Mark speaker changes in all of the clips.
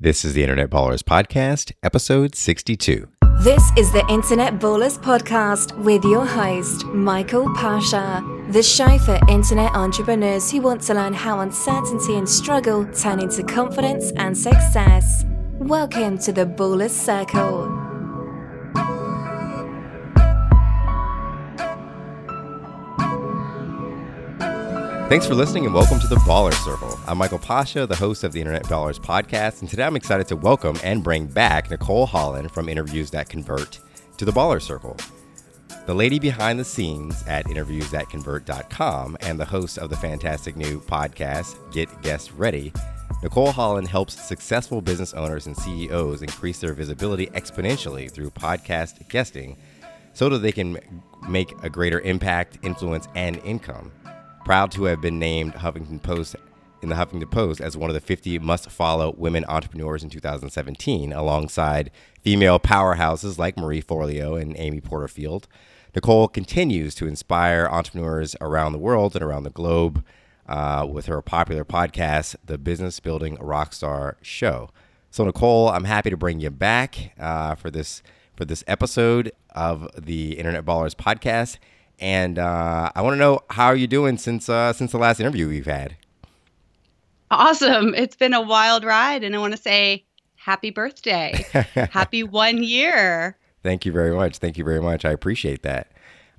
Speaker 1: This is the Internet Ballers Podcast, episode 62.
Speaker 2: This is the Internet Ballers Podcast with your host, Michael Pasha, the show for internet entrepreneurs who want to learn how uncertainty and struggle turn into confidence and success. Welcome to the Ballers Circle.
Speaker 1: Thanks for listening and welcome to the Baller Circle. I'm Michael Pasha, the host of the Internet Ballers podcast, and today I'm excited to welcome and bring back Nicole Holland from Interviews That Convert to the Baller Circle. The lady behind the scenes at interviewsthatconvert.com and the host of the fantastic new podcast, Get Guests Ready, Nicole Holland helps successful business owners and CEOs increase their visibility exponentially through podcast guesting so that they can make a greater impact, influence, and income proud to have been named Huffington Post in the Huffington Post as one of the 50 must follow women entrepreneurs in 2017, alongside female powerhouses like Marie Forleo and Amy Porterfield. Nicole continues to inspire entrepreneurs around the world and around the globe uh, with her popular podcast, The Business Building Rockstar Show. So, Nicole, I'm happy to bring you back uh, for this for this episode of the Internet Ballers podcast. And uh, I want to know how are you doing since uh, since the last interview we've had.
Speaker 3: Awesome! It's been a wild ride, and I want to say happy birthday, happy one year.
Speaker 1: Thank you very much. Thank you very much. I appreciate that.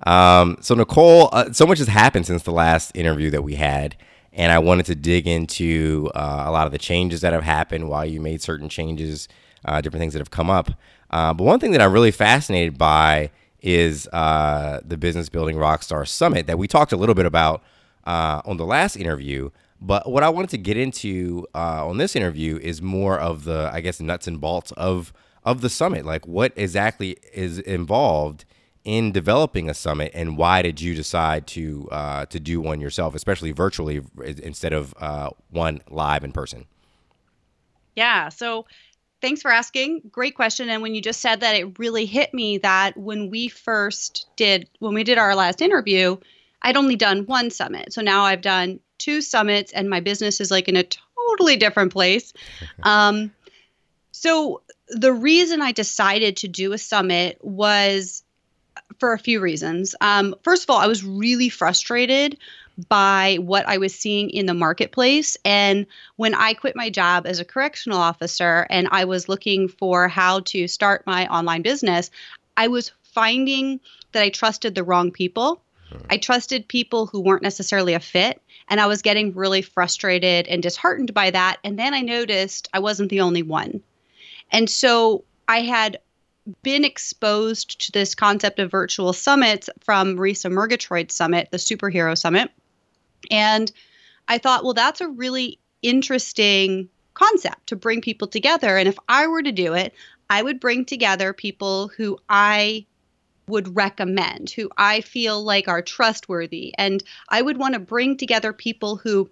Speaker 1: Um, so Nicole, uh, so much has happened since the last interview that we had, and I wanted to dig into uh, a lot of the changes that have happened while you made certain changes, uh, different things that have come up. Uh, but one thing that I'm really fascinated by is uh, the Business Building Rockstar Summit that we talked a little bit about uh, on the last interview. But what I wanted to get into uh, on this interview is more of the, I guess, nuts and bolts of of the summit. Like, what exactly is involved in developing a summit, and why did you decide to uh, to do one yourself, especially virtually instead of uh, one live in person?
Speaker 3: Yeah. So thanks for asking. Great question. And when you just said that, it really hit me that when we first did, when we did our last interview, I'd only done one summit. So now I've done two summits, and my business is like in a totally different place. Um, so the reason I decided to do a summit was for a few reasons. Um, first of all, I was really frustrated by what I was seeing in the marketplace. And when I quit my job as a correctional officer and I was looking for how to start my online business, I was finding that I trusted the wrong people. Hmm. I trusted people who weren't necessarily a fit. And I was getting really frustrated and disheartened by that. And then I noticed I wasn't the only one. And so I had been exposed to this concept of virtual summits from Marisa Murgatroyd's summit, the superhero summit. And I thought, well, that's a really interesting concept to bring people together. And if I were to do it, I would bring together people who I would recommend, who I feel like are trustworthy. And I would want to bring together people who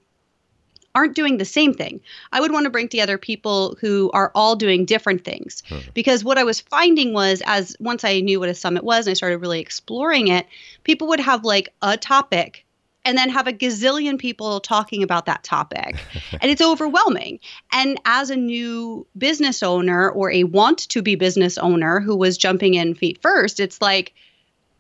Speaker 3: aren't doing the same thing. I would want to bring together people who are all doing different things. Hmm. Because what I was finding was as once I knew what a summit was and I started really exploring it, people would have like a topic and then have a gazillion people talking about that topic. and it's overwhelming. And as a new business owner or a want to be business owner who was jumping in feet first, it's like,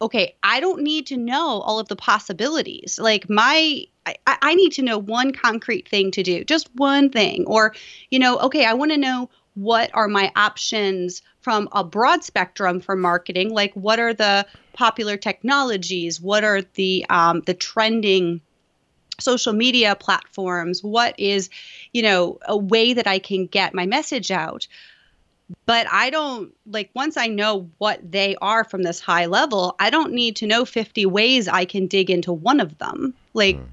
Speaker 3: okay, I don't need to know all of the possibilities. Like my I, I need to know one concrete thing to do, just one thing. Or, you know, okay, I want to know what are my options from a broad spectrum for marketing? Like what are the popular technologies? What are the um, the trending social media platforms? What is you know a way that i can get my message out? But i don't like once i know what they are from this high level i don't need to know 50 ways i can dig into one of them. Like mm.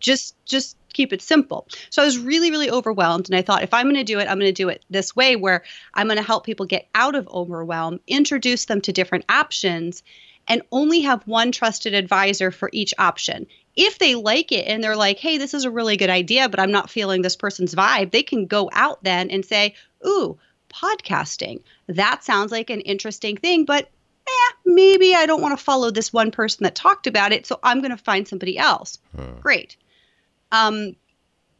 Speaker 3: just just keep it simple. So I was really, really overwhelmed. And I thought, if I'm going to do it, I'm going to do it this way where I'm going to help people get out of overwhelm, introduce them to different options, and only have one trusted advisor for each option. If they like it and they're like, hey, this is a really good idea, but I'm not feeling this person's vibe, they can go out then and say, ooh, podcasting. That sounds like an interesting thing, but eh, maybe I don't want to follow this one person that talked about it, so I'm going to find somebody else. Hmm. Great. Um,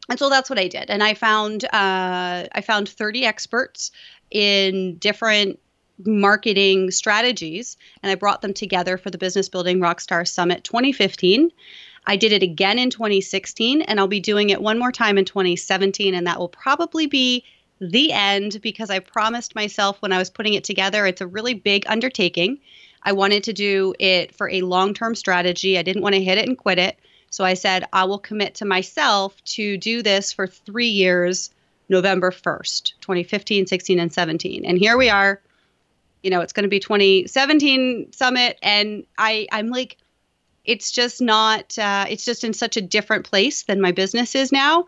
Speaker 3: and so that's what I did. And I found uh, I found 30 experts in different marketing strategies, and I brought them together for the Business Building Rockstar Summit 2015. I did it again in 2016, and I'll be doing it one more time in 2017, and that will probably be the end because I promised myself when I was putting it together, it's a really big undertaking. I wanted to do it for a long term strategy. I didn't want to hit it and quit it. So I said, I will commit to myself to do this for three years, November 1st, 2015, 16, and 17. And here we are. You know, it's going to be 2017 summit. And I, I'm like, it's just not, uh, it's just in such a different place than my business is now.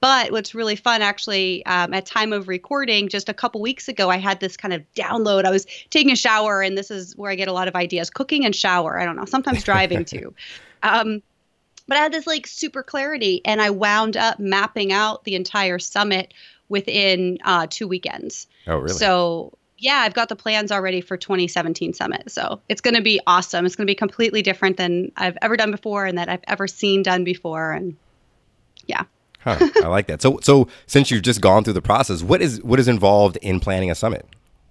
Speaker 3: But what's really fun, actually, um, at time of recording, just a couple weeks ago, I had this kind of download. I was taking a shower, and this is where I get a lot of ideas: cooking and shower. I don't know, sometimes driving too. Um, but I had this like super clarity, and I wound up mapping out the entire summit within uh, two weekends.
Speaker 1: Oh, really?
Speaker 3: So yeah, I've got the plans already for 2017 summit. So it's going to be awesome. It's going to be completely different than I've ever done before and that I've ever seen done before. And yeah.
Speaker 1: Huh, I like that. So, so since you've just gone through the process, what is what is involved in planning a summit?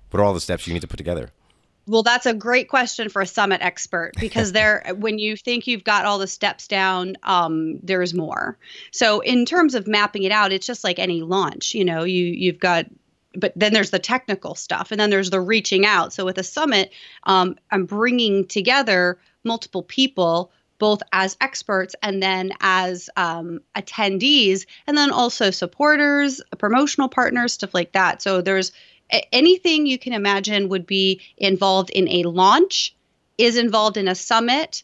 Speaker 1: What are all the steps you need to put together?
Speaker 3: Well, that's a great question for a summit expert because there, when you think you've got all the steps down, um, there's more. So, in terms of mapping it out, it's just like any launch. You know, you you've got, but then there's the technical stuff, and then there's the reaching out. So, with a summit, um, I'm bringing together multiple people both as experts and then as um, attendees, and then also supporters, promotional partners, stuff like that. So there's anything you can imagine would be involved in a launch is involved in a summit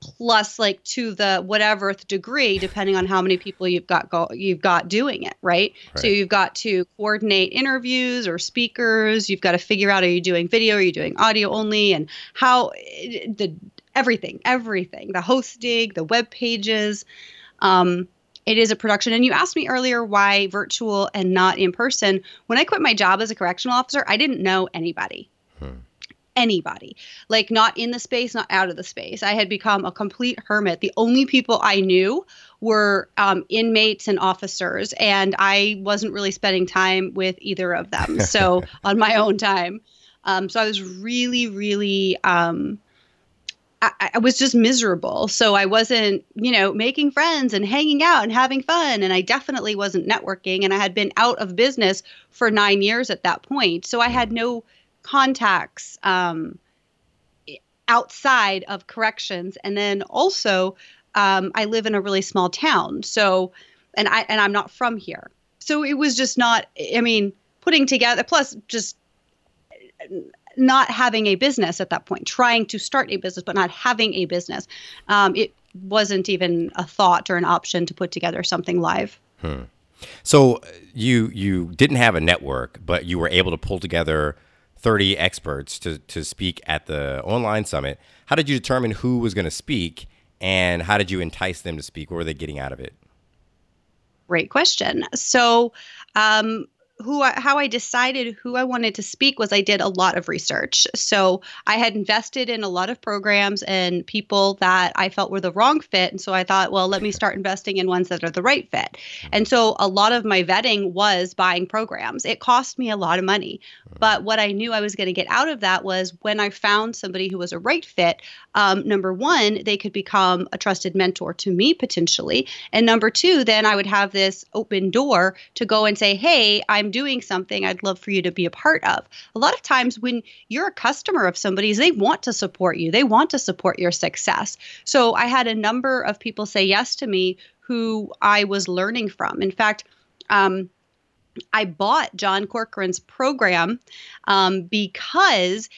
Speaker 3: plus like to the whatever degree depending on how many people you've got go, you've got doing it right? right? so you've got to coordinate interviews or speakers you've got to figure out are you doing video are you doing audio only and how the everything everything the hosting the web pages um, it is a production. And you asked me earlier why virtual and not in person. When I quit my job as a correctional officer, I didn't know anybody. Hmm. Anybody, like not in the space, not out of the space. I had become a complete hermit. The only people I knew were um, inmates and officers, and I wasn't really spending time with either of them. So on my own time. Um, so I was really, really um, I, I, was just miserable. So I wasn't, you know, making friends and hanging out and having fun. And I definitely wasn't networking. And I had been out of business for nine years at that point. So I had no contacts um, outside of corrections. And then also, um, I live in a really small town. So, and I and I'm not from here. So it was just not. I mean, putting together. Plus, just not having a business at that point, trying to start a business, but not having a business. Um, it wasn't even a thought or an option to put together something live.
Speaker 1: Hmm. So uh, you you didn't have a network, but you were able to pull together 30 experts to, to speak at the online summit. How did you determine who was going to speak and how did you entice them to speak? What were they getting out of it?
Speaker 3: Great question. So, um, who I, how I decided who I wanted to speak was I did a lot of research. So I had invested in a lot of programs and people that I felt were the wrong fit, and so I thought, well, let me start investing in ones that are the right fit. And so a lot of my vetting was buying programs. It cost me a lot of money, but what I knew I was going to get out of that was when I found somebody who was a right fit. Um, number one, they could become a trusted mentor to me potentially, and number two, then I would have this open door to go and say, hey, I'm I'm doing something I'd love for you to be a part of. A lot of times when you're a customer of somebody's, they want to support you. They want to support your success. So I had a number of people say yes to me who I was learning from. In fact, um, I bought John Corcoran's program um, because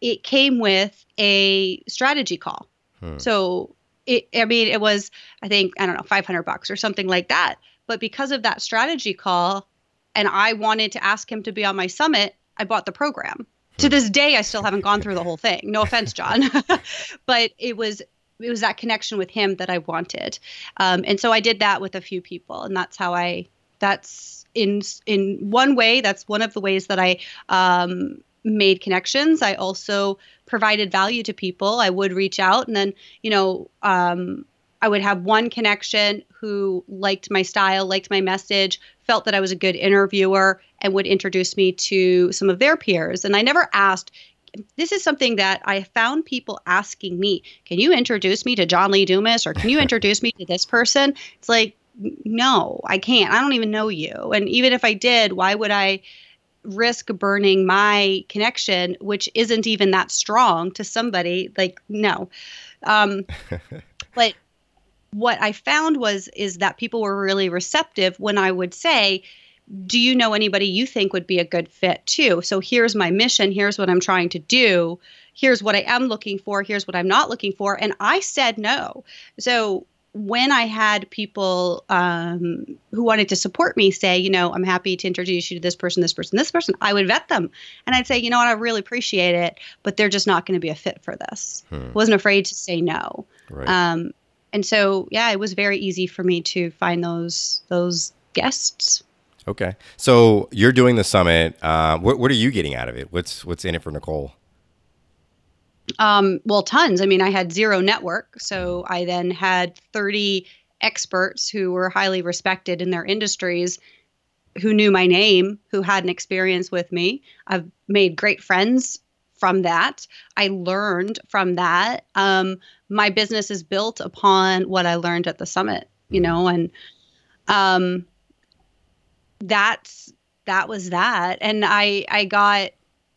Speaker 3: it came with a strategy call. Hmm. So it, I mean, it was, I think, I don't know, 500 bucks or something like that. But because of that strategy call, and I wanted to ask him to be on my summit, I bought the program. To this day, I still haven't gone through the whole thing. No offense, John, but it was it was that connection with him that I wanted, um, and so I did that with a few people, and that's how I. That's in in one way. That's one of the ways that I um, made connections. I also provided value to people. I would reach out, and then you know. Um, I would have one connection who liked my style, liked my message, felt that I was a good interviewer, and would introduce me to some of their peers. And I never asked, this is something that I found people asking me, can you introduce me to John Lee Dumas or can you introduce me to this person? It's like, no, I can't. I don't even know you. And even if I did, why would I risk burning my connection, which isn't even that strong to somebody? Like, no. Um, but what I found was is that people were really receptive when I would say, do you know anybody you think would be a good fit too? So here's my mission. Here's what I'm trying to do. Here's what I am looking for. Here's what I'm not looking for. And I said no. So when I had people um, who wanted to support me say, you know, I'm happy to introduce you to this person, this person, this person, I would vet them. And I'd say, you know what, I really appreciate it, but they're just not going to be a fit for this. Hmm. Wasn't afraid to say no. Right. Um, and so, yeah, it was very easy for me to find those those guests.
Speaker 1: Okay, so you're doing the summit. Uh, what, what are you getting out of it? What's what's in it for Nicole?
Speaker 3: Um, well, tons. I mean, I had zero network, so I then had 30 experts who were highly respected in their industries who knew my name, who had an experience with me. I've made great friends from that. I learned from that. Um, my business is built upon what I learned at the summit, you know, and um, that's that was that and i i got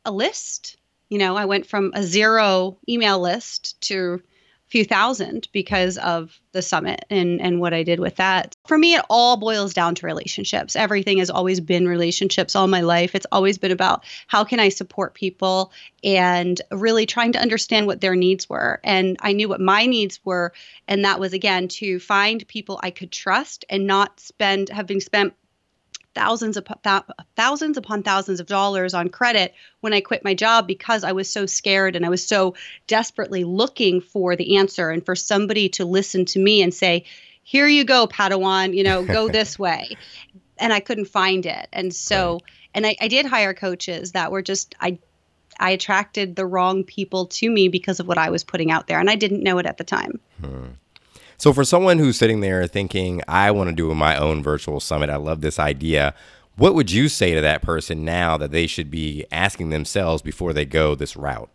Speaker 3: a list you know i went from a zero email list to few thousand because of the summit and and what i did with that. For me it all boils down to relationships. Everything has always been relationships all my life. It's always been about how can i support people and really trying to understand what their needs were. And i knew what my needs were. And that was again to find people i could trust and not spend having spent thousands of th- thousands upon thousands of dollars on credit when I quit my job because I was so scared and I was so desperately looking for the answer and for somebody to listen to me and say, "Here you go, Padawan, you know, go this way." And I couldn't find it. And so and I, I did hire coaches that were just I I attracted the wrong people to me because of what I was putting out there and I didn't know it at the time. Hmm.
Speaker 1: So, for someone who's sitting there thinking, I want to do my own virtual summit, I love this idea, what would you say to that person now that they should be asking themselves before they go this route?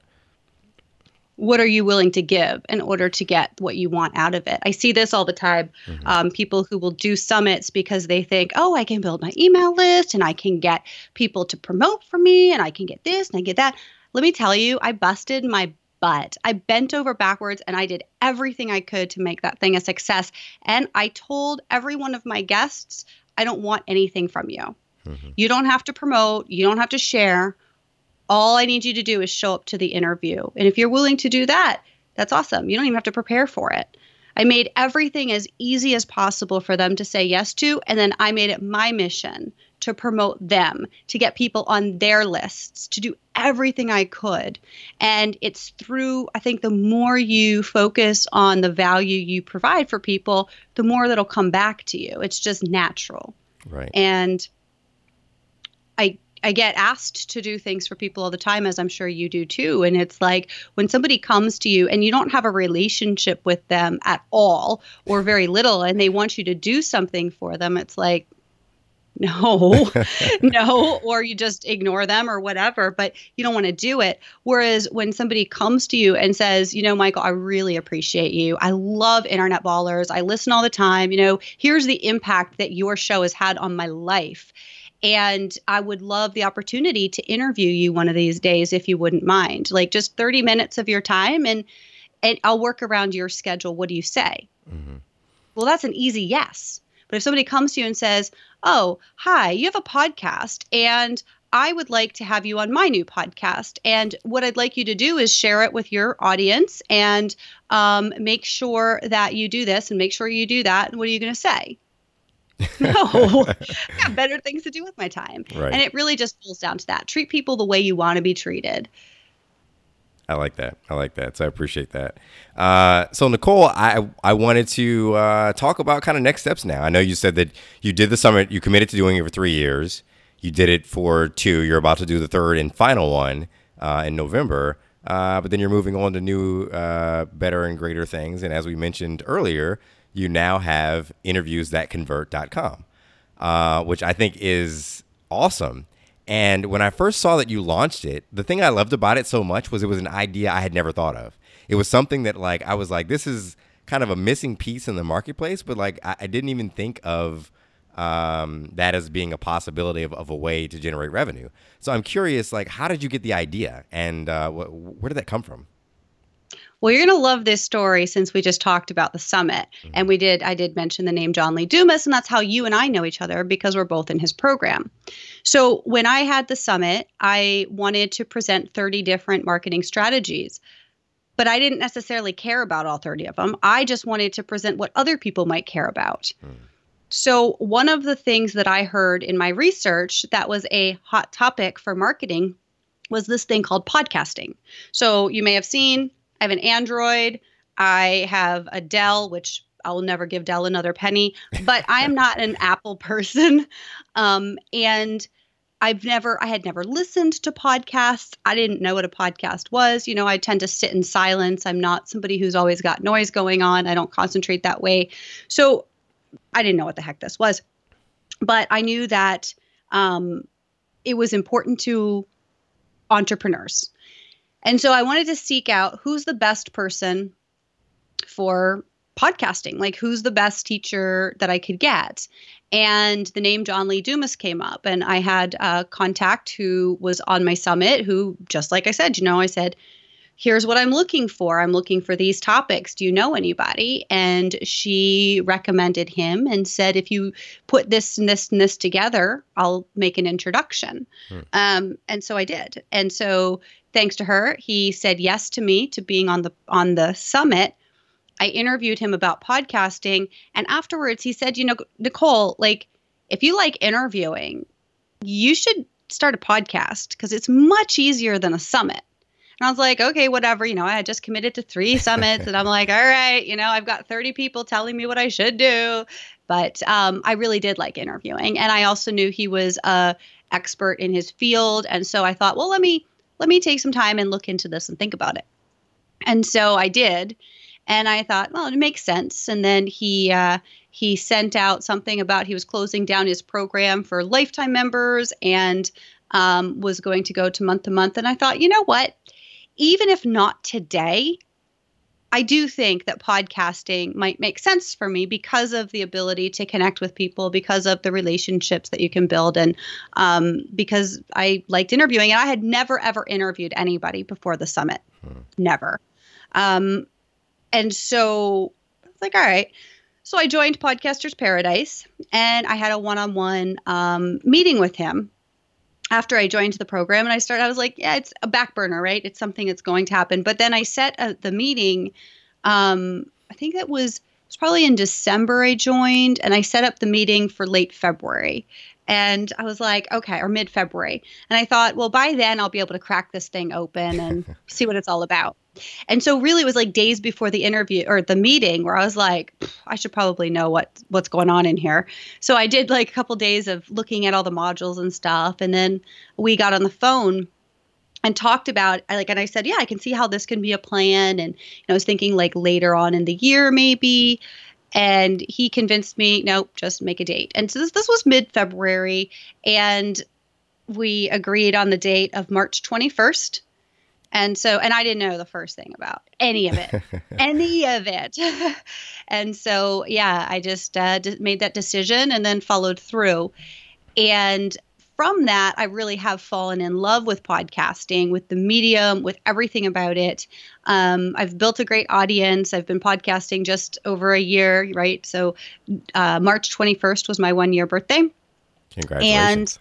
Speaker 3: What are you willing to give in order to get what you want out of it? I see this all the time. Mm-hmm. Um, people who will do summits because they think, oh, I can build my email list and I can get people to promote for me and I can get this and I get that. Let me tell you, I busted my but I bent over backwards and I did everything I could to make that thing a success. And I told every one of my guests, I don't want anything from you. Mm-hmm. You don't have to promote, you don't have to share. All I need you to do is show up to the interview. And if you're willing to do that, that's awesome. You don't even have to prepare for it. I made everything as easy as possible for them to say yes to. And then I made it my mission to promote them, to get people on their lists, to do everything I could. And it's through, I think, the more you focus on the value you provide for people, the more that'll come back to you. It's just natural.
Speaker 1: Right.
Speaker 3: And I I get asked to do things for people all the time, as I'm sure you do too. And it's like when somebody comes to you and you don't have a relationship with them at all or very little, and they want you to do something for them, it's like, no, no, or you just ignore them or whatever, but you don't want to do it. Whereas when somebody comes to you and says, you know, Michael, I really appreciate you. I love Internet Ballers. I listen all the time. You know, here's the impact that your show has had on my life. And I would love the opportunity to interview you one of these days if you wouldn't mind. Like just 30 minutes of your time and and I'll work around your schedule. What do you say? Mm-hmm. Well, that's an easy yes. But if somebody comes to you and says, oh, hi, you have a podcast and I would like to have you on my new podcast. And what I'd like you to do is share it with your audience and um, make sure that you do this and make sure you do that. And what are you going to say? no, I got better things to do with my time. Right. And it really just boils down to that. Treat people the way you want to be treated.
Speaker 1: I like that. I like that. So I appreciate that. Uh, so Nicole, I I wanted to uh, talk about kind of next steps now. I know you said that you did the summit. You committed to doing it for three years. You did it for two. You're about to do the third and final one uh, in November. Uh, but then you're moving on to new, uh, better, and greater things. And as we mentioned earlier, you now have interviewsthatconvert.com, uh, which I think is awesome. And when I first saw that you launched it, the thing I loved about it so much was it was an idea I had never thought of. It was something that like I was like, this is kind of a missing piece in the marketplace, but like I, I didn't even think of um, that as being a possibility of, of a way to generate revenue. So I'm curious, like, how did you get the idea, and uh, wh- where did that come from?
Speaker 3: Well, you're going to love this story since we just talked about the summit. Mm-hmm. And we did, I did mention the name John Lee Dumas, and that's how you and I know each other because we're both in his program. So when I had the summit, I wanted to present 30 different marketing strategies. But I didn't necessarily care about all 30 of them. I just wanted to present what other people might care about. Mm. So, one of the things that I heard in my research that was a hot topic for marketing was this thing called podcasting. So, you may have seen I have an Android, I have a Dell, which I will never give Dell another penny, but I am not an Apple person. Um, and I've never, I had never listened to podcasts. I didn't know what a podcast was. You know, I tend to sit in silence. I'm not somebody who's always got noise going on. I don't concentrate that way. So I didn't know what the heck this was. But I knew that um, it was important to entrepreneurs. And so I wanted to seek out who's the best person for podcasting, like who's the best teacher that I could get. And the name John Lee Dumas came up, and I had a contact who was on my summit who, just like I said, you know, I said, here's what I'm looking for. I'm looking for these topics. Do you know anybody? And she recommended him and said, if you put this and this and this together, I'll make an introduction. Hmm. Um, and so I did. And so thanks to her, he said yes to me to being on the on the summit. I interviewed him about podcasting. And afterwards, he said, You know, Nicole, like, if you like interviewing, you should start a podcast because it's much easier than a summit. And I was like, okay, whatever. You know, I had just committed to three summits, and I'm like, all right, you know, I've got 30 people telling me what I should do. But um, I really did like interviewing, and I also knew he was a expert in his field, and so I thought, well, let me let me take some time and look into this and think about it. And so I did, and I thought, well, it makes sense. And then he uh, he sent out something about he was closing down his program for lifetime members and um, was going to go to month to month. And I thought, you know what? Even if not today, I do think that podcasting might make sense for me because of the ability to connect with people, because of the relationships that you can build, and um, because I liked interviewing. And I had never, ever interviewed anybody before the summit. Hmm. Never. Um, and so I was like, all right. So I joined Podcasters Paradise and I had a one on one meeting with him after I joined the program. And I started, I was like, yeah, it's a back burner, right? It's something that's going to happen. But then I set a, the meeting. Um, I think that was, it was probably in December I joined and I set up the meeting for late February. And I was like, okay, or mid February. And I thought, well, by then I'll be able to crack this thing open and see what it's all about. And so really it was like days before the interview or the meeting where I was like, I should probably know what what's going on in here. So I did like a couple days of looking at all the modules and stuff. And then we got on the phone and talked about like and I said, yeah, I can see how this can be a plan. And you know, I was thinking like later on in the year maybe. And he convinced me, no, just make a date. And so this this was mid February, and we agreed on the date of March 21st and so, and I didn't know the first thing about any of it, any of it. and so, yeah, I just uh, d- made that decision and then followed through. And from that, I really have fallen in love with podcasting, with the medium, with everything about it. Um, I've built a great audience. I've been podcasting just over a year, right? So, uh, March 21st was my one year birthday.
Speaker 1: Congratulations.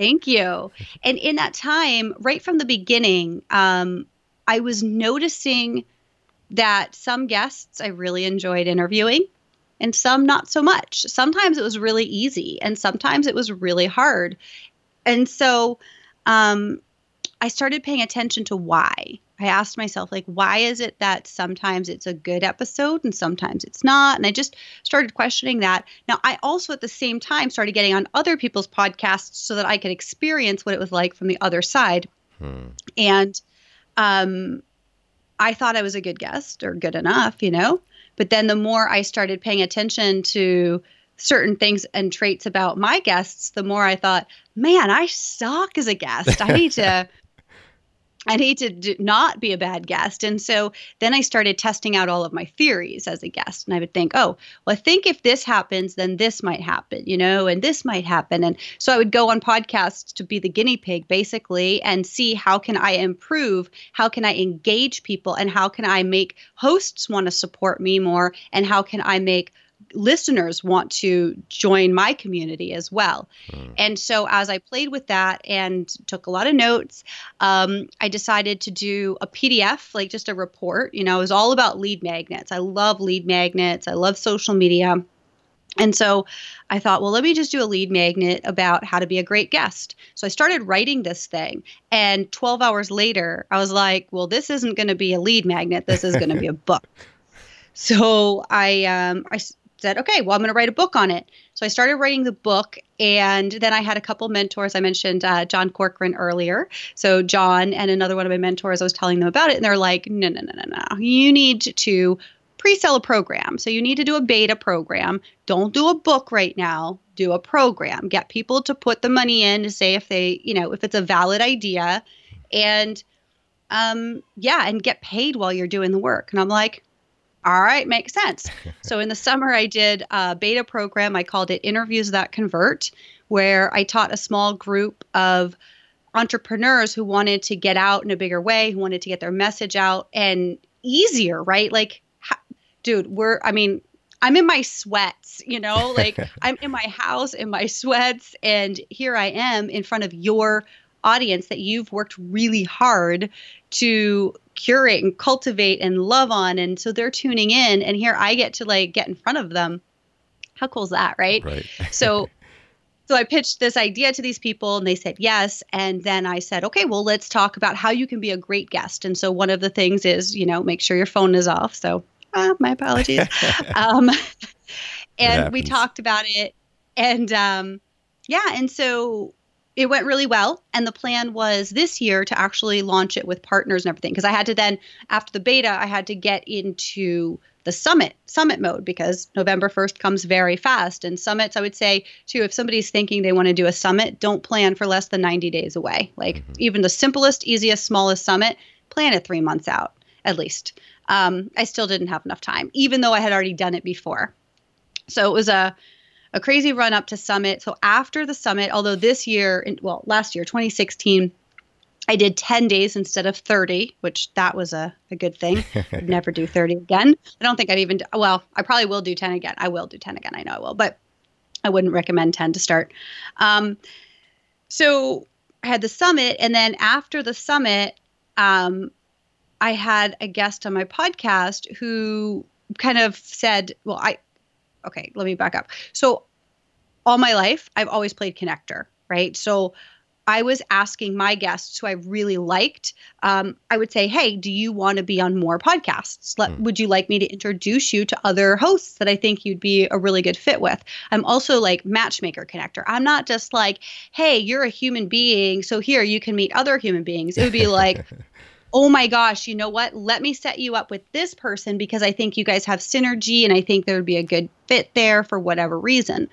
Speaker 3: Thank you. And in that time, right from the beginning, um, I was noticing that some guests I really enjoyed interviewing and some not so much. Sometimes it was really easy and sometimes it was really hard. And so um, I started paying attention to why. I asked myself, like, why is it that sometimes it's a good episode and sometimes it's not? And I just started questioning that. Now, I also at the same time started getting on other people's podcasts so that I could experience what it was like from the other side. Hmm. And um, I thought I was a good guest or good enough, you know? But then the more I started paying attention to certain things and traits about my guests, the more I thought, man, I suck as a guest. I need to I need to not be a bad guest. And so then I started testing out all of my theories as a guest. And I would think, oh, well, I think if this happens, then this might happen, you know, and this might happen. And so I would go on podcasts to be the guinea pig, basically, and see how can I improve? How can I engage people? And how can I make hosts want to support me more? And how can I make listeners want to join my community as well. Mm. And so, as I played with that and took a lot of notes, um, I decided to do a PDF, like just a report. You know, it was all about lead magnets. I love lead magnets, I love social media. And so I thought, well, let me just do a lead magnet about how to be a great guest. So I started writing this thing. And 12 hours later, I was like, well, this isn't going to be a lead magnet. This is going to be a book. So I, um, I said, okay, well, I'm going to write a book on it. So I started writing the book, and then I had a couple mentors. I mentioned uh, John Corcoran earlier. So John and another one of my mentors, I was telling them about it, and they're like, no, no, no, no, no. You need to pre-sell a program. So you need to do a beta program. Don't do a book right now. Do a program. Get people to put the money in to say if they, you know, if it's a valid idea, and um, yeah, and get paid while you're doing the work. And I'm like, all right, makes sense. so in the summer, I did a beta program. I called it Interviews That Convert, where I taught a small group of entrepreneurs who wanted to get out in a bigger way, who wanted to get their message out and easier, right? Like, dude, we're, I mean, I'm in my sweats, you know, like I'm in my house in my sweats, and here I am in front of your audience that you've worked really hard to curate and cultivate and love on and so they're tuning in and here I get to like get in front of them. How cool is that right,
Speaker 1: right.
Speaker 3: so so I pitched this idea to these people and they said yes and then I said okay well let's talk about how you can be a great guest. And so one of the things is you know make sure your phone is off. So uh, my apologies. Um, and we talked about it and um, yeah and so it went really well and the plan was this year to actually launch it with partners and everything because i had to then after the beta i had to get into the summit summit mode because november 1st comes very fast. And summits i would say too if somebody's thinking they want to do a summit don't plan for less than 90 days away. Like mm-hmm. even the simplest easiest smallest summit plan it three months out at least. Um, i still didn't have enough time even though i had already done it before. So it was a a crazy run up to summit. So after the summit, although this year, well, last year, 2016, I did 10 days instead of 30, which that was a, a good thing. I'd never do 30 again. I don't think I'd even, do, well, I probably will do 10 again. I will do 10 again. I know I will, but I wouldn't recommend 10 to start. Um, so I had the summit. And then after the summit, um, I had a guest on my podcast who kind of said, well, I, okay, let me back up. So all my life, I've always played connector, right? So I was asking my guests who I really liked, um, I would say, Hey, do you want to be on more podcasts? Let, mm. Would you like me to introduce you to other hosts that I think you'd be a really good fit with? I'm also like matchmaker connector. I'm not just like, Hey, you're a human being. So here you can meet other human beings. It would be like, oh my gosh, you know what? Let me set you up with this person because I think you guys have synergy and I think there would be a good fit there for whatever reason.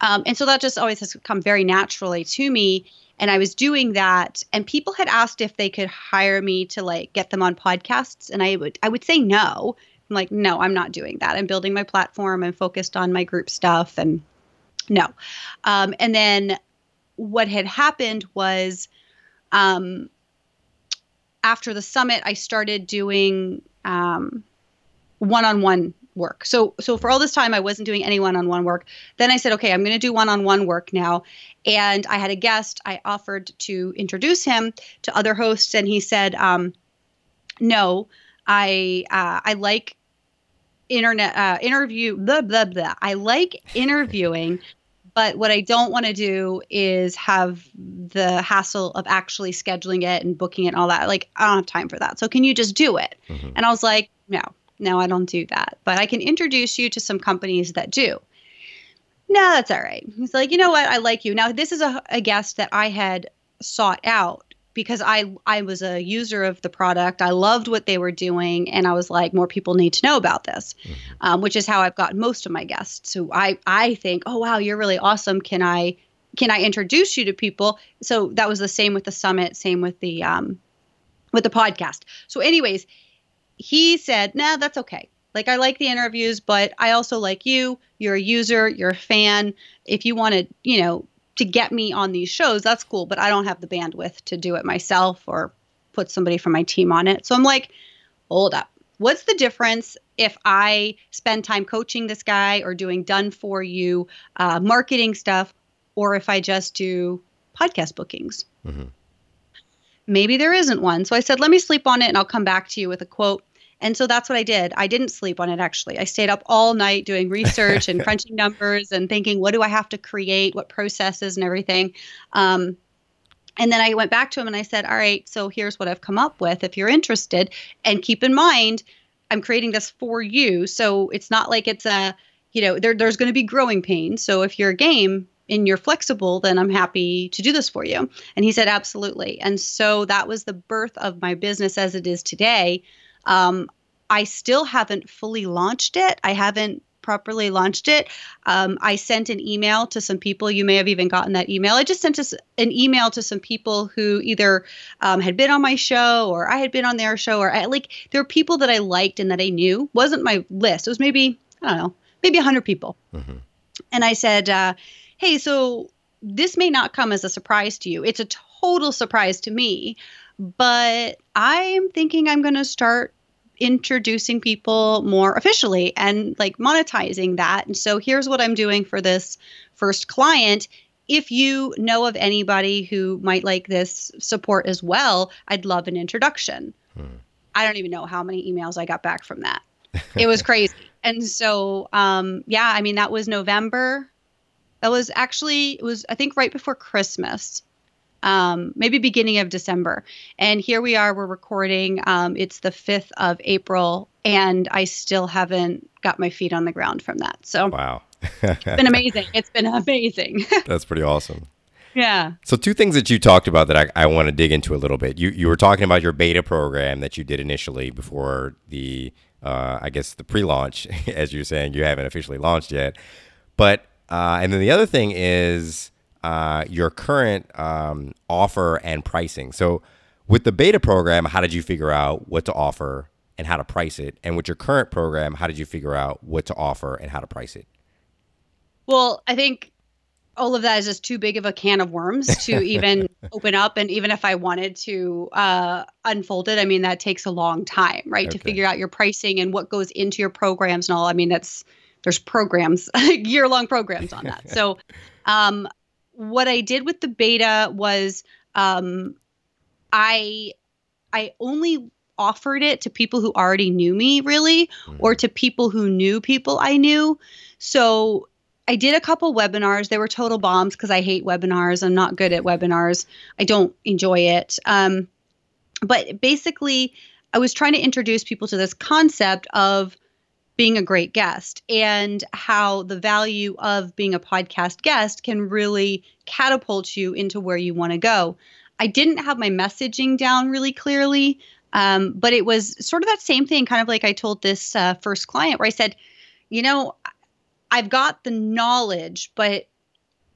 Speaker 3: Um, and so that just always has come very naturally to me. And I was doing that, and people had asked if they could hire me to like get them on podcasts, and I would I would say no. I'm like, no, I'm not doing that. I'm building my platform. I'm focused on my group stuff, and no. Um, and then what had happened was um, after the summit, I started doing um, one-on-one work. So so for all this time I wasn't doing any one-on-one work. Then I said, okay, I'm going to do one-on-one work now. And I had a guest. I offered to introduce him to other hosts, and he said, um, no, I uh, I like internet uh, interview blah blah blah. I like interviewing, but what I don't want to do is have the hassle of actually scheduling it and booking it and all that. Like, I don't have time for that. So can you just do it? Mm-hmm. And I was like, no, no, I don't do that. But I can introduce you to some companies that do. No, that's all right. He's like, you know what? I like you. Now, this is a, a guest that I had sought out because I I was a user of the product. I loved what they were doing, and I was like, more people need to know about this, mm-hmm. um, which is how I've gotten most of my guests. So I I think, oh wow, you're really awesome. Can I can I introduce you to people? So that was the same with the summit, same with the um, with the podcast. So, anyways, he said, "Nah, that's okay. Like I like the interviews, but I also like you. You're a user, you're a fan. If you want to, you know, to get me on these shows, that's cool, but I don't have the bandwidth to do it myself or put somebody from my team on it." So I'm like, "Hold up. What's the difference if I spend time coaching this guy or doing done for you uh, marketing stuff or if I just do podcast bookings. Mm-hmm. Maybe there isn't one. So I said, let me sleep on it and I'll come back to you with a quote. And so that's what I did. I didn't sleep on it actually. I stayed up all night doing research and crunching numbers and thinking, what do I have to create? What processes and everything. Um, and then I went back to him and I said, all right, so here's what I've come up with if you're interested. And keep in mind, I'm creating this for you. So it's not like it's a, you know, there, there's going to be growing pains. So if you're a game, and you're flexible, then I'm happy to do this for you. And he said, absolutely. And so that was the birth of my business as it is today. Um, I still haven't fully launched it. I haven't properly launched it. Um, I sent an email to some people. You may have even gotten that email. I just sent us an email to some people who either um, had been on my show or I had been on their show, or I, like there were people that I liked and that I knew. wasn't my list. It was maybe I don't know, maybe hundred people. Mm-hmm. And I said, uh, hey, so this may not come as a surprise to you. It's a total surprise to me, but I'm thinking I'm going to start introducing people more officially and like monetizing that. And so here's what I'm doing for this first client. If you know of anybody who might like this support as well, I'd love an introduction. Hmm. I don't even know how many emails I got back from that. It was crazy. and so, um, yeah, I mean, that was November that was actually it was I think right before Christmas, um, maybe beginning of December. And here we are. We're recording. Um, it's the fifth of April, and I still haven't got my feet on the ground from that. So
Speaker 1: wow,
Speaker 3: it's been amazing. It's been amazing.
Speaker 1: That's pretty awesome.
Speaker 3: Yeah.
Speaker 1: So two things that you talked about that I, I want to dig into a little bit. You you were talking about your beta program that you did initially before the uh, I guess the pre-launch, as you're saying you haven't officially launched yet. But uh, and then the other thing is uh, your current um, offer and pricing. So with the beta program, how did you figure out what to offer and how to price it? And with your current program, how did you figure out what to offer and how to price it?
Speaker 3: Well, I think all of that is just too big of a can of worms to even open up. And even if I wanted to uh, unfold it, I mean, that takes a long time, right? Okay. To figure out your pricing and what goes into your programs and all. I mean, that's there's programs, year long programs on that. so, um, what I did with the beta was um, I I only offered it to people who already knew me really mm-hmm. or to people who knew people I knew. So I did a couple webinars. They were total bombs because I hate webinars. I'm not good at webinars. I don't enjoy it. Um, but basically, I was trying to introduce people to this concept of being a great guest and how the value of being a podcast guest can really catapult you into where you want to go. I didn't have my messaging down really clearly, um, but it was sort of that same thing, kind of like I told this uh, first client where I said, you know, I've got the knowledge, but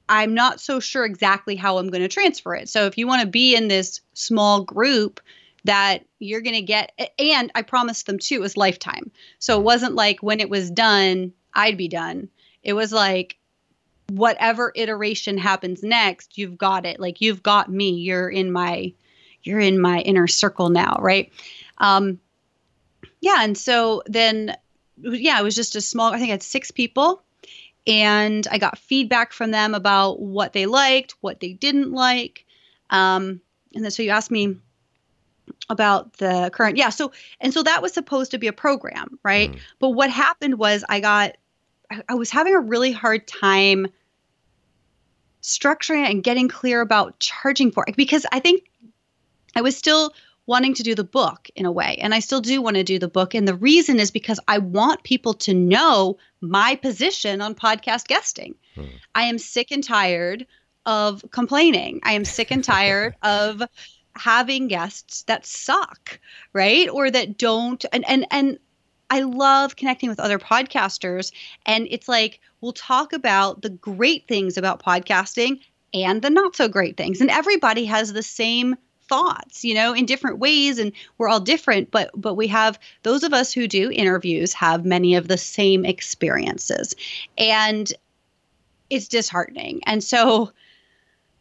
Speaker 3: I'm not so sure exactly how I'm going to transfer it. So if you want to be in this small group, that you're going to get and I promised them too it was lifetime. So it wasn't like when it was done, I'd be done. It was like whatever iteration happens next, you've got it. Like you've got me. You're in my you're in my inner circle now, right? Um yeah, and so then yeah, it was just a small I think I had 6 people and I got feedback from them about what they liked, what they didn't like. Um and then so you asked me about the current yeah so and so that was supposed to be a program right mm. but what happened was i got I, I was having a really hard time structuring it and getting clear about charging for it because i think i was still wanting to do the book in a way and i still do want to do the book and the reason is because i want people to know my position on podcast guesting mm. i am sick and tired of complaining i am sick and tired of having guests that suck, right? Or that don't and and and I love connecting with other podcasters and it's like we'll talk about the great things about podcasting and the not so great things. And everybody has the same thoughts you know in different ways and we're all different but but we have those of us who do interviews have many of the same experiences and it's disheartening and so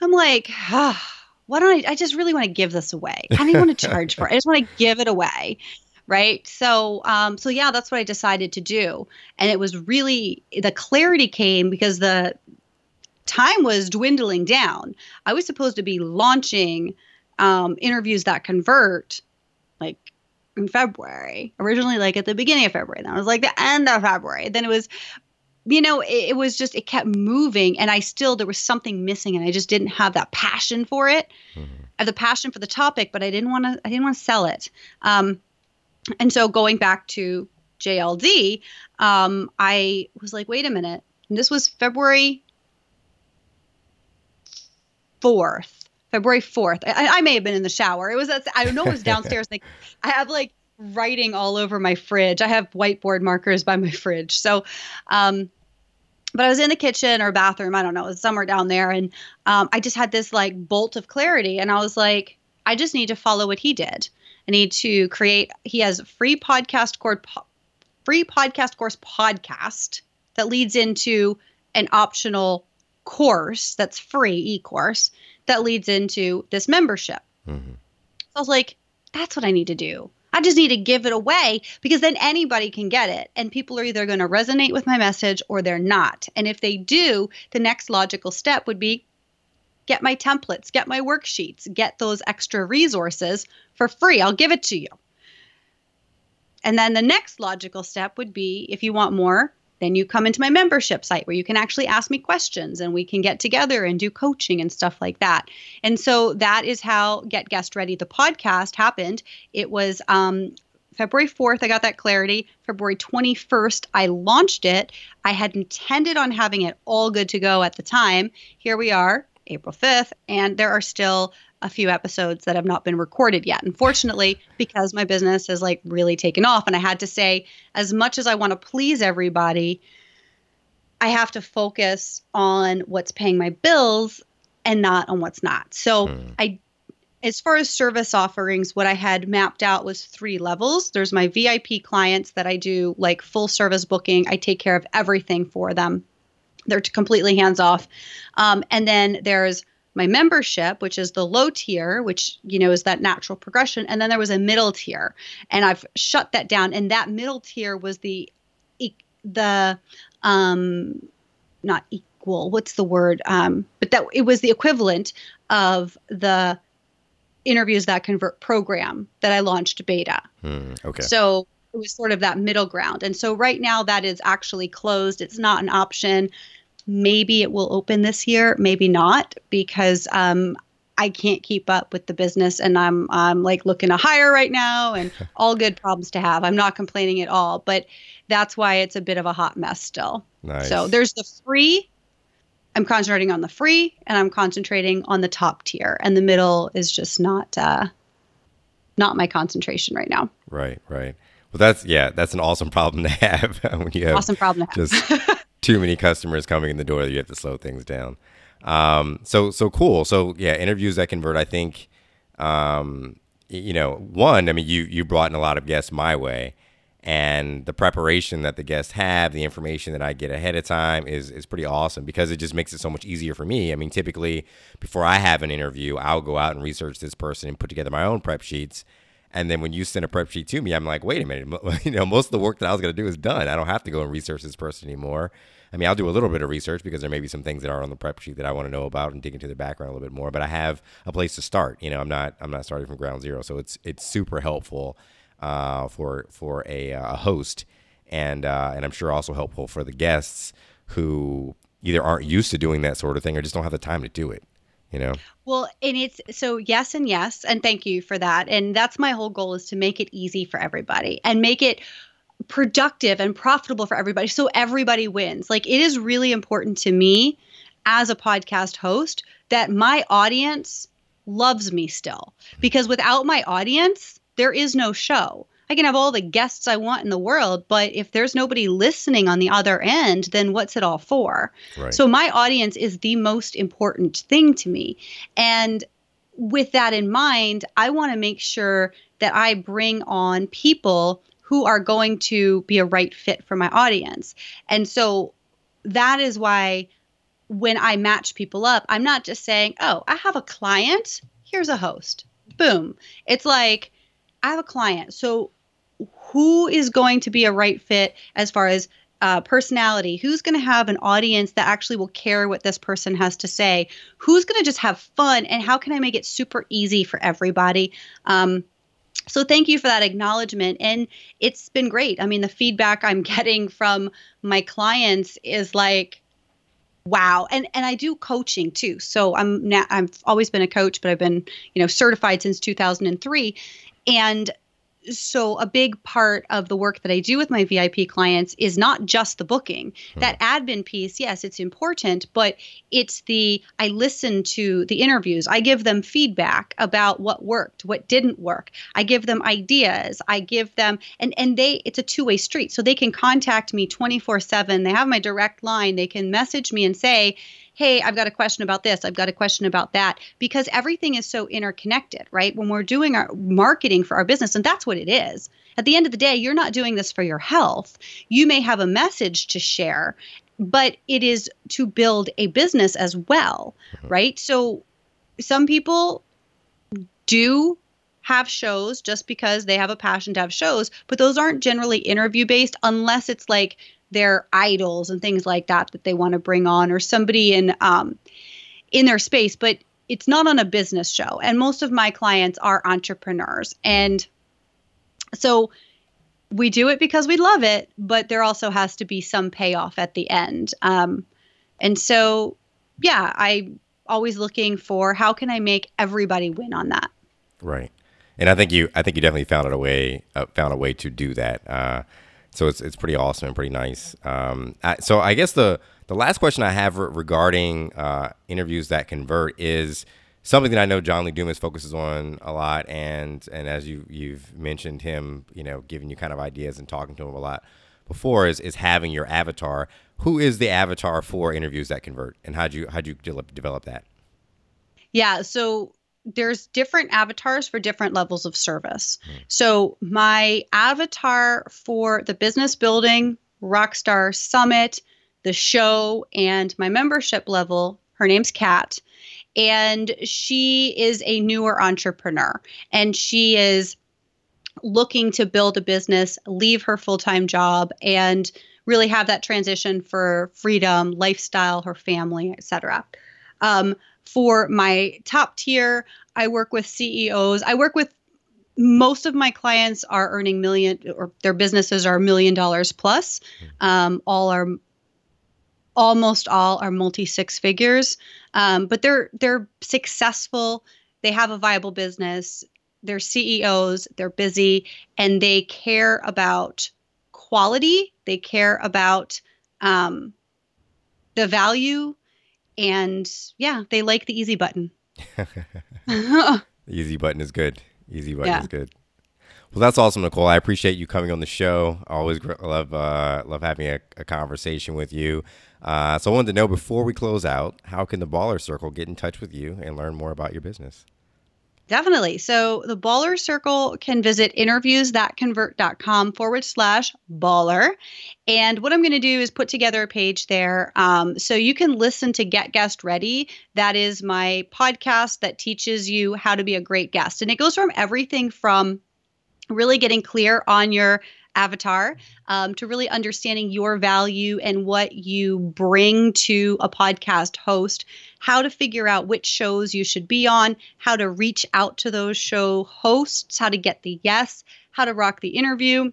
Speaker 3: i'm like ah, why don't I? I just really want to give this away. I don't even want to charge for it. I just want to give it away. Right. So, um, so yeah, that's what I decided to do. And it was really the clarity came because the time was dwindling down. I was supposed to be launching um, interviews that convert like in February, originally like at the beginning of February. Then it was like the end of February. Then it was you know, it, it, was just, it kept moving. And I still, there was something missing and I just didn't have that passion for it. Mm-hmm. I have the passion for the topic, but I didn't want to, I didn't want to sell it. Um, and so going back to JLD, um, I was like, wait a minute. And this was February 4th. February 4th. I, I may have been in the shower. It was, I know it was downstairs. like, I have like writing all over my fridge. I have whiteboard markers by my fridge. So, um, but I was in the kitchen or bathroom, I don't know, somewhere down there, and um, I just had this like bolt of clarity, and I was like, I just need to follow what he did. I need to create. He has free podcast course, free podcast course podcast that leads into an optional course that's free e-course that leads into this membership. Mm-hmm. So I was like, that's what I need to do. I just need to give it away because then anybody can get it. And people are either going to resonate with my message or they're not. And if they do, the next logical step would be get my templates, get my worksheets, get those extra resources for free. I'll give it to you. And then the next logical step would be if you want more, then you come into my membership site where you can actually ask me questions and we can get together and do coaching and stuff like that. And so that is how Get Guest Ready, the podcast, happened. It was um, February 4th, I got that clarity. February 21st, I launched it. I had intended on having it all good to go at the time. Here we are, April 5th, and there are still a few episodes that have not been recorded yet. Unfortunately, because my business has like really taken off and I had to say as much as I want to please everybody, I have to focus on what's paying my bills and not on what's not. So, mm. I as far as service offerings, what I had mapped out was three levels. There's my VIP clients that I do like full service booking. I take care of everything for them. They're completely hands off. Um, and then there's my membership, which is the low tier, which you know is that natural progression, and then there was a middle tier, and I've shut that down. And that middle tier was the the um not equal. What's the word? Um, but that it was the equivalent of the interviews that convert program that I launched beta.
Speaker 1: Hmm, okay.
Speaker 3: So it was sort of that middle ground. And so right now that is actually closed. It's not an option. Maybe it will open this year, maybe not, because um, I can't keep up with the business and I'm I'm like looking to hire right now and all good problems to have. I'm not complaining at all, but that's why it's a bit of a hot mess still.
Speaker 1: Nice.
Speaker 3: So there's the free. I'm concentrating on the free and I'm concentrating on the top tier and the middle is just not uh not my concentration right now.
Speaker 1: Right, right. Well, that's yeah, that's an awesome problem to have when you have
Speaker 3: awesome problem to have.
Speaker 1: just too many customers coming in the door that you have to slow things down. Um, so so cool. So yeah, interviews that convert. I think, um, you know, one. I mean, you you brought in a lot of guests my way, and the preparation that the guests have, the information that I get ahead of time is is pretty awesome because it just makes it so much easier for me. I mean, typically before I have an interview, I'll go out and research this person and put together my own prep sheets. And then when you send a prep sheet to me, I'm like, wait a minute, you know, most of the work that I was going to do is done. I don't have to go and research this person anymore. I mean, I'll do a little bit of research because there may be some things that are on the prep sheet that I want to know about and dig into the background a little bit more. But I have a place to start. You know, I'm not I'm not starting from ground zero, so it's it's super helpful uh, for for a, uh, a host, and uh, and I'm sure also helpful for the guests who either aren't used to doing that sort of thing or just don't have the time to do it. You know.
Speaker 3: Well, and it's so yes and yes, and thank you for that. And that's my whole goal is to make it easy for everybody and make it productive and profitable for everybody so everybody wins. Like it is really important to me as a podcast host that my audience loves me still because without my audience, there is no show. I can have all the guests I want in the world, but if there's nobody listening on the other end, then what's it all for? Right. So my audience is the most important thing to me. And with that in mind, I want to make sure that I bring on people who are going to be a right fit for my audience. And so that is why when I match people up, I'm not just saying, oh, I have a client, here's a host. Boom. It's like, I have a client. So who is going to be a right fit as far as uh, personality? Who's going to have an audience that actually will care what this person has to say? Who's going to just have fun? And how can I make it super easy for everybody? Um, so thank you for that acknowledgement and it's been great i mean the feedback i'm getting from my clients is like wow and and i do coaching too so i'm now i've always been a coach but i've been you know certified since 2003 and so a big part of the work that I do with my VIP clients is not just the booking. Hmm. That admin piece, yes, it's important, but it's the I listen to the interviews. I give them feedback about what worked, what didn't work. I give them ideas. I give them and and they it's a two-way street. So they can contact me 24/7. They have my direct line. They can message me and say, hey, I've got a question about this, I've got a question about that, because everything is so interconnected, right? When we're doing our marketing for our business, and that's what it is. At the end of the day, you're not doing this for your health. You may have a message to share, but it is to build a business as well, mm-hmm. right? So some people do have shows just because they have a passion to have shows, but those aren't generally interview based unless it's like their idols and things like that that they want to bring on or somebody in um, in their space but it's not on a business show. And most of my clients are entrepreneurs. And so we do it because we love it but there also has to be some payoff at the end. Um, and so yeah i always looking for how can i make everybody win on that.
Speaker 1: Right. And i think you i think you definitely found a way uh, found a way to do that. Uh, so it's it's pretty awesome and pretty nice. Um, I, so I guess the the last question I have re- regarding uh, interviews that convert is something that I know John Lee Dumas focuses on a lot, and and as you you've mentioned him, you know, giving you kind of ideas and talking to him a lot before is is having your avatar. Who is the avatar for interviews that convert, and how'd you how'd you develop that?
Speaker 3: Yeah, so there's different avatars for different levels of service. Mm. So my avatar for the business building, Rockstar Summit, the show, and my membership level, her name's Kat. And she is a newer entrepreneur and she is looking to build a business, leave her full time job, and really have that transition for freedom, lifestyle, her family, etc. Um, for my top tier, I work with CEOs. I work with most of my clients are earning million or their businesses are million dollars plus. Um, all are almost all are multi six figures, um, but they're they're successful. They have a viable business. They're CEOs. They're busy, and they care about quality. They care about um, the value and yeah, they like the easy button.
Speaker 1: easy button is good. Easy button yeah. is good. Well, that's awesome, Nicole. I appreciate you coming on the show. I always love uh, love having a, a, conversation with you. Uh, so I wanted to know before we close out, how can the Baller Circle get in touch with you and learn more about your business?
Speaker 3: Definitely. So the Baller Circle can visit interviewsthatconvert.com forward slash baller. And what I'm going to do is put together a page there um, so you can listen to Get Guest Ready. That is my podcast that teaches you how to be a great guest. And it goes from everything from really getting clear on your avatar um, to really understanding your value and what you bring to a podcast host, how to figure out which shows you should be on, how to reach out to those show hosts, how to get the yes, how to rock the interview,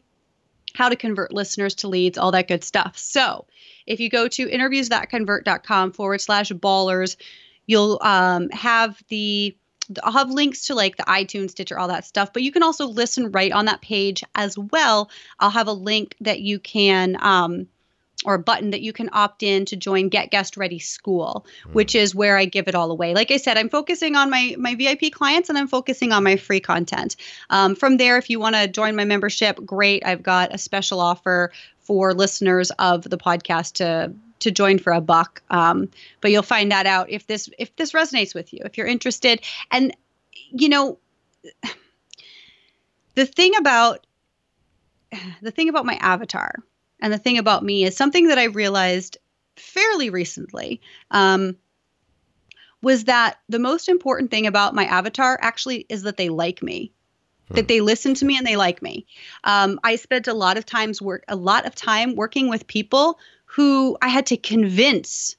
Speaker 3: how to convert listeners to leads, all that good stuff. So if you go to interviewsthatconvert.com forward slash ballers, you'll um, have the I'll have links to like the iTunes, Stitcher, all that stuff, but you can also listen right on that page as well. I'll have a link that you can um, or a button that you can opt in to join Get Guest Ready School, mm. which is where I give it all away. Like I said, I'm focusing on my my VIP clients and I'm focusing on my free content. Um, from there, if you want to join my membership, great. I've got a special offer for listeners of the podcast to to join for a buck. Um, but you'll find that out if this if this resonates with you, if you're interested. And you know, the thing about the thing about my avatar and the thing about me is something that I realized fairly recently. Um, was that the most important thing about my avatar actually is that they like me hmm. that they listen to me and they like me um, i spent a lot of times work a lot of time working with people who i had to convince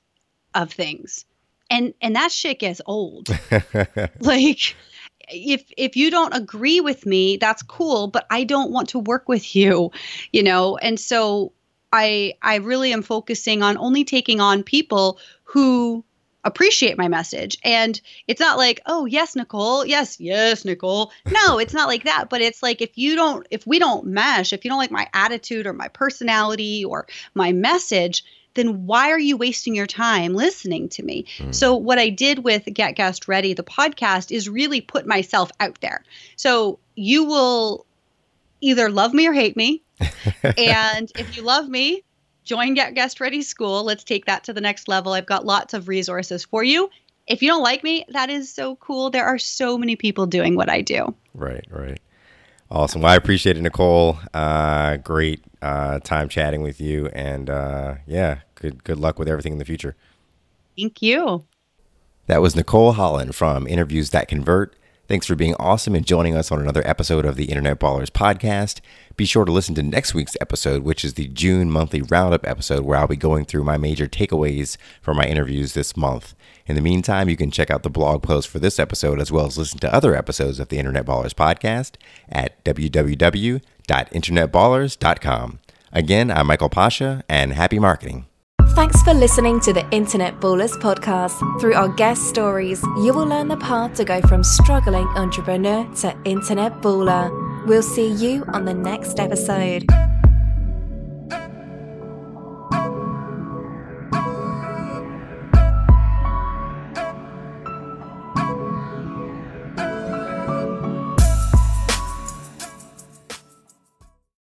Speaker 3: of things and and that shit gets old like if if you don't agree with me that's cool but i don't want to work with you you know? And so i i really am focusing on only taking on people who appreciate my message. And it's not like oh yes nicole yes yes nicole. No it's not like that but it's like if you don't if we don't mesh if you don't like my attitude or my personality or my message then why are you wasting your time listening to me? Mm. So, what I did with Get Guest Ready, the podcast, is really put myself out there. So, you will either love me or hate me. and if you love me, join Get Guest Ready School. Let's take that to the next level. I've got lots of resources for you. If you don't like me, that is so cool. There are so many people doing what I do.
Speaker 1: Right, right. Awesome. Well, I appreciate it, Nicole. Uh, great uh, time chatting with you, and uh, yeah, good good luck with everything in the future.
Speaker 3: Thank you.
Speaker 1: That was Nicole Holland from Interviews That Convert. Thanks for being awesome and joining us on another episode of the Internet Ballers podcast. Be sure to listen to next week's episode, which is the June monthly roundup episode, where I'll be going through my major takeaways from my interviews this month. In the meantime, you can check out the blog post for this episode as well as listen to other episodes of the Internet Ballers podcast at www.internetballers.com. Again, I'm Michael Pasha, and happy marketing.
Speaker 2: Thanks for listening to the Internet Ballers podcast. Through our guest stories, you will learn the path to go from struggling entrepreneur to internet baller. We'll see you on the next episode.